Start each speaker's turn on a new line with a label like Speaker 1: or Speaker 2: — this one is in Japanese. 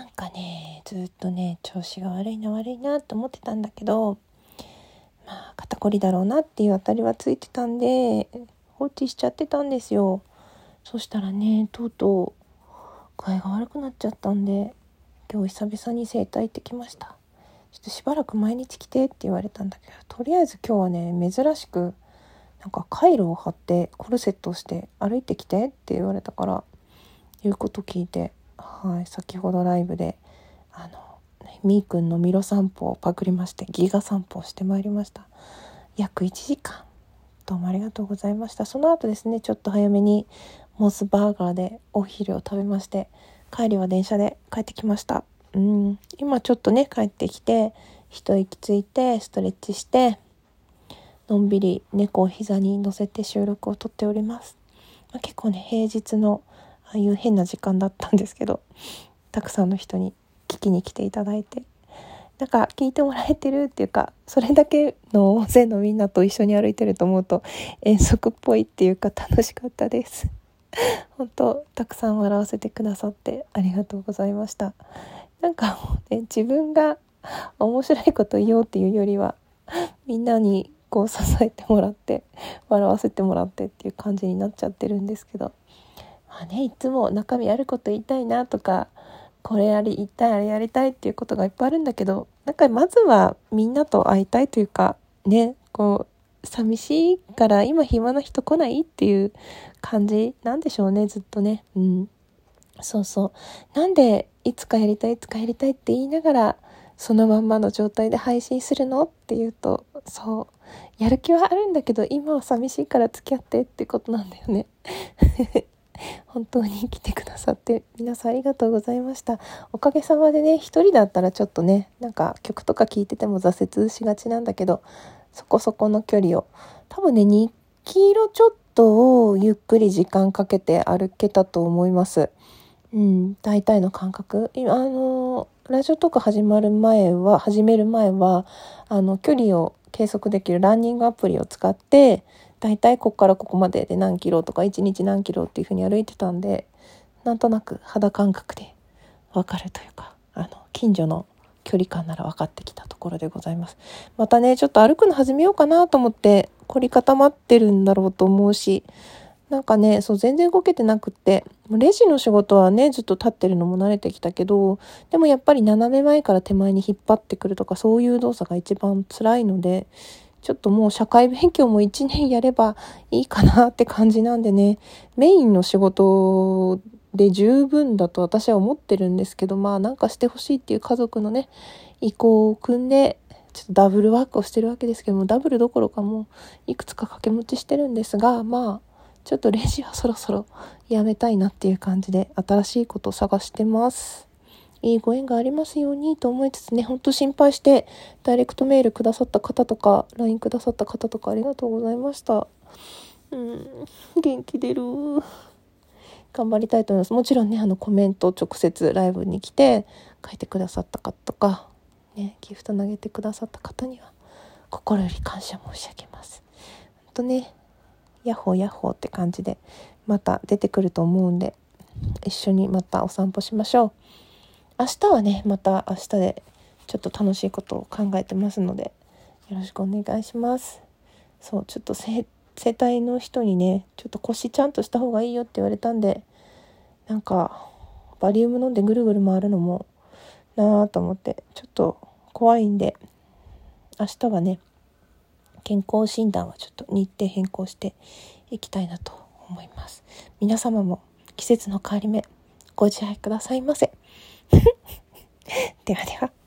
Speaker 1: なんかねずっとね調子が悪いな悪いなって思ってたんだけどまあ肩こりだろうなっていうあたりはついてたんで放置しちゃってたんですよ。そしたらねとうとう具合が悪くなっちゃったんで今日久々に整体行ってきました。ちょっとしばらく毎日来てって言われたんだけどとりあえず今日はね珍しくなんかカイロを貼ってコルセットをして歩いてきてって言われたから言うこと聞いてはい先ほどライブであのみーくんのミロ散歩をパクりましてギガ散歩をしてまいりました。約1時間。どうもありがとうございました。その後ですねちょっと早めにモスバーガーでお昼を食べまして帰りは電車で帰ってきました。うん今ちょっとね帰ってきて一息ついてストレッチしてのんびり猫を膝に乗せて収録をとっております、まあ、結構ね平日のああいう変な時間だったんですけどたくさんの人に聞きに来ていただいて。なんか聞いてもらえてるっていうかそれだけの大勢のみんなと一緒に歩いてると思うと遠足っぽいっていうか楽しかったです。本当たくさん笑わせてくださってありがとうございました。なんかもうね自分が面白いこと言おうっていうよりはみんなにこう支えてもらって笑わせてもらってっていう感じになっちゃってるんですけどまあねいつも中身あること言いたいなとかこれやり言いたいあれやりたいっていうことがいっぱいあるんだけどなんかまずはみんなと会いたいというかねこう寂しいから今暇な人来ないっていう感じなんでしょうねずっとね。うん。そうそう。なんでいつかやりたいいつかやりたいって言いながらそのまんまの状態で配信するのっていうとそう。やる気はあるんだけど今は寂しいから付き合ってってことなんだよね。本当に来てくださって皆さんありがとうございました。おかげさまでね一人だったらちょっとねなんか曲とか聴いてても挫折しがちなんだけどそこそこの距離を。多分ね2キロちょっとをゆっくり時間かけて歩けたと思います。うん大体の感覚。今あのラジオとか始まる前は始める前はあの距離を計測できるランニングアプリを使って大体ここからここまでで何キロとか1日何キロっていうふうに歩いてたんでなんとなく肌感覚で分かるというかあの近所の距離感なら分かってきたところでございます。またねちょっと歩くの始めようかなと思って凝り固まってるんだろうと思うしなんかねそう全然動けてなくってレジの仕事はねずっと立ってるのも慣れてきたけどでもやっぱり斜め前から手前に引っ張ってくるとかそういう動作が一番辛いのでちょっともう社会勉強も1年やればいいかなって感じなんでね、メインの仕事で十分だと私は思ってるんですけど、まあなんかしてほしいっていう家族のね、意向を組んで、ちょっとダブルワークをしてるわけですけども、ダブルどころかもういくつか掛け持ちしてるんですが、まあ、ちょっとレジはそろそろやめたいなっていう感じで新しいことを探してます。いいご縁がありますようにと思いつつね、ほんと心配して、ダイレクトメールくださった方とか、LINE くださった方とかありがとうございました。うん、元気出る。頑張りたいと思います。もちろんね、あのコメント直接ライブに来て書いてくださった方とか、ね、ギフト投げてくださった方には心より感謝申し上げます。ほんとね、ヤッホーヤッホーって感じでまた出てくると思うんで、一緒にまたお散歩しましょう。明日はねまた明日でちょっと楽しいことを考えてますのでよろしくお願いします。そうちょっと整体の人にねちょっと腰ちゃんとした方がいいよって言われたんでなんかバリウム飲んでぐるぐる回るのもなあと思ってちょっと怖いんで明日はね健康診断はちょっと日程変更していきたいなと思います。皆様も季節の変わり目ご自愛くださいませ。ではでは。